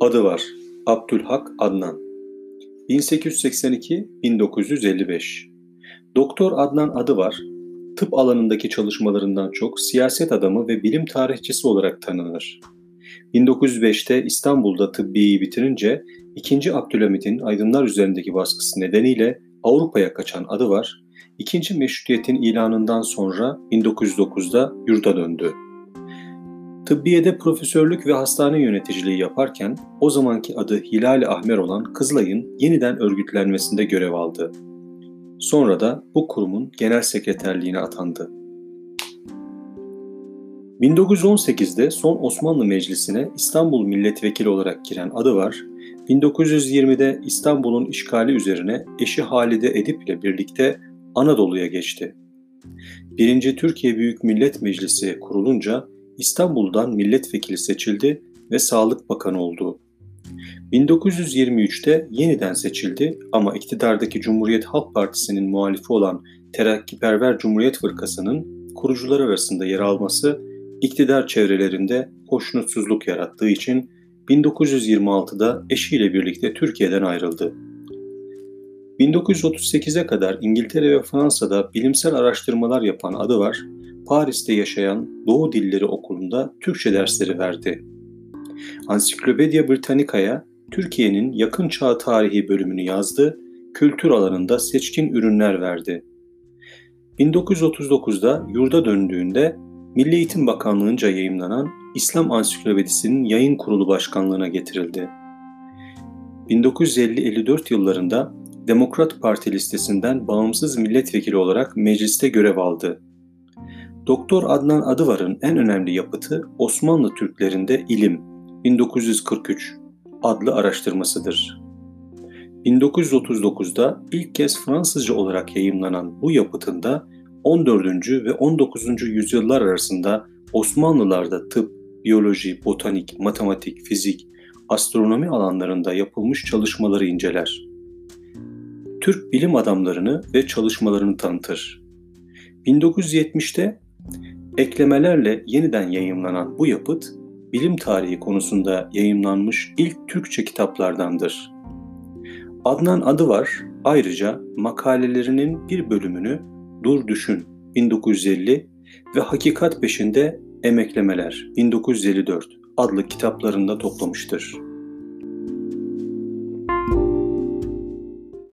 Adı var Abdülhak Adnan 1882-1955 Doktor Adnan adı var tıp alanındaki çalışmalarından çok siyaset adamı ve bilim tarihçisi olarak tanınır. 1905'te İstanbul'da tıbbiyi bitirince 2. Abdülhamid'in aydınlar üzerindeki baskısı nedeniyle Avrupa'ya kaçan adı var, İkinci Meşrutiyet'in ilanından sonra 1909'da yurda döndü. Tıbbiyede profesörlük ve hastane yöneticiliği yaparken o zamanki adı Hilal-i Ahmer olan Kızılay'ın yeniden örgütlenmesinde görev aldı. Sonra da bu kurumun genel sekreterliğine atandı. 1918'de son Osmanlı Meclisi'ne İstanbul Milletvekili olarak giren adı var, 1920'de İstanbul'un işgali üzerine eşi Halide Edip ile birlikte Anadolu'ya geçti. Birinci Türkiye Büyük Millet Meclisi kurulunca İstanbul'dan milletvekili seçildi ve Sağlık Bakanı oldu. 1923'te yeniden seçildi ama iktidardaki Cumhuriyet Halk Partisi'nin muhalifi olan Terakkiperver Cumhuriyet Fırkası'nın kurucular arasında yer alması iktidar çevrelerinde hoşnutsuzluk yarattığı için 1926'da eşiyle birlikte Türkiye'den ayrıldı. 1938'e kadar İngiltere ve Fransa'da bilimsel araştırmalar yapan adı var, Paris'te yaşayan Doğu Dilleri Okulu'nda Türkçe dersleri verdi. Ansiklopedia Britannica'ya Türkiye'nin yakın çağ tarihi bölümünü yazdı, kültür alanında seçkin ürünler verdi. 1939'da yurda döndüğünde Milli Eğitim Bakanlığı'nca yayımlanan İslam Ansiklopedisi'nin yayın kurulu başkanlığına getirildi. 1950-54 yıllarında Demokrat Parti listesinden bağımsız milletvekili olarak mecliste görev aldı. Doktor Adnan Adıvar'ın en önemli yapıtı Osmanlı Türklerinde İlim 1943 adlı araştırmasıdır. 1939'da ilk kez Fransızca olarak yayımlanan bu yapıtında 14. ve 19. yüzyıllar arasında Osmanlılarda tıp, biyoloji, botanik, matematik, fizik, astronomi alanlarında yapılmış çalışmaları inceler. Türk bilim adamlarını ve çalışmalarını tanıtır. 1970'te eklemelerle yeniden yayımlanan bu yapıt, bilim tarihi konusunda yayımlanmış ilk Türkçe kitaplardandır. Adnan adı var, ayrıca makalelerinin bir bölümünü Dur Düşün 1950 ve Hakikat Peşinde Emeklemeler 1954 adlı kitaplarında toplamıştır.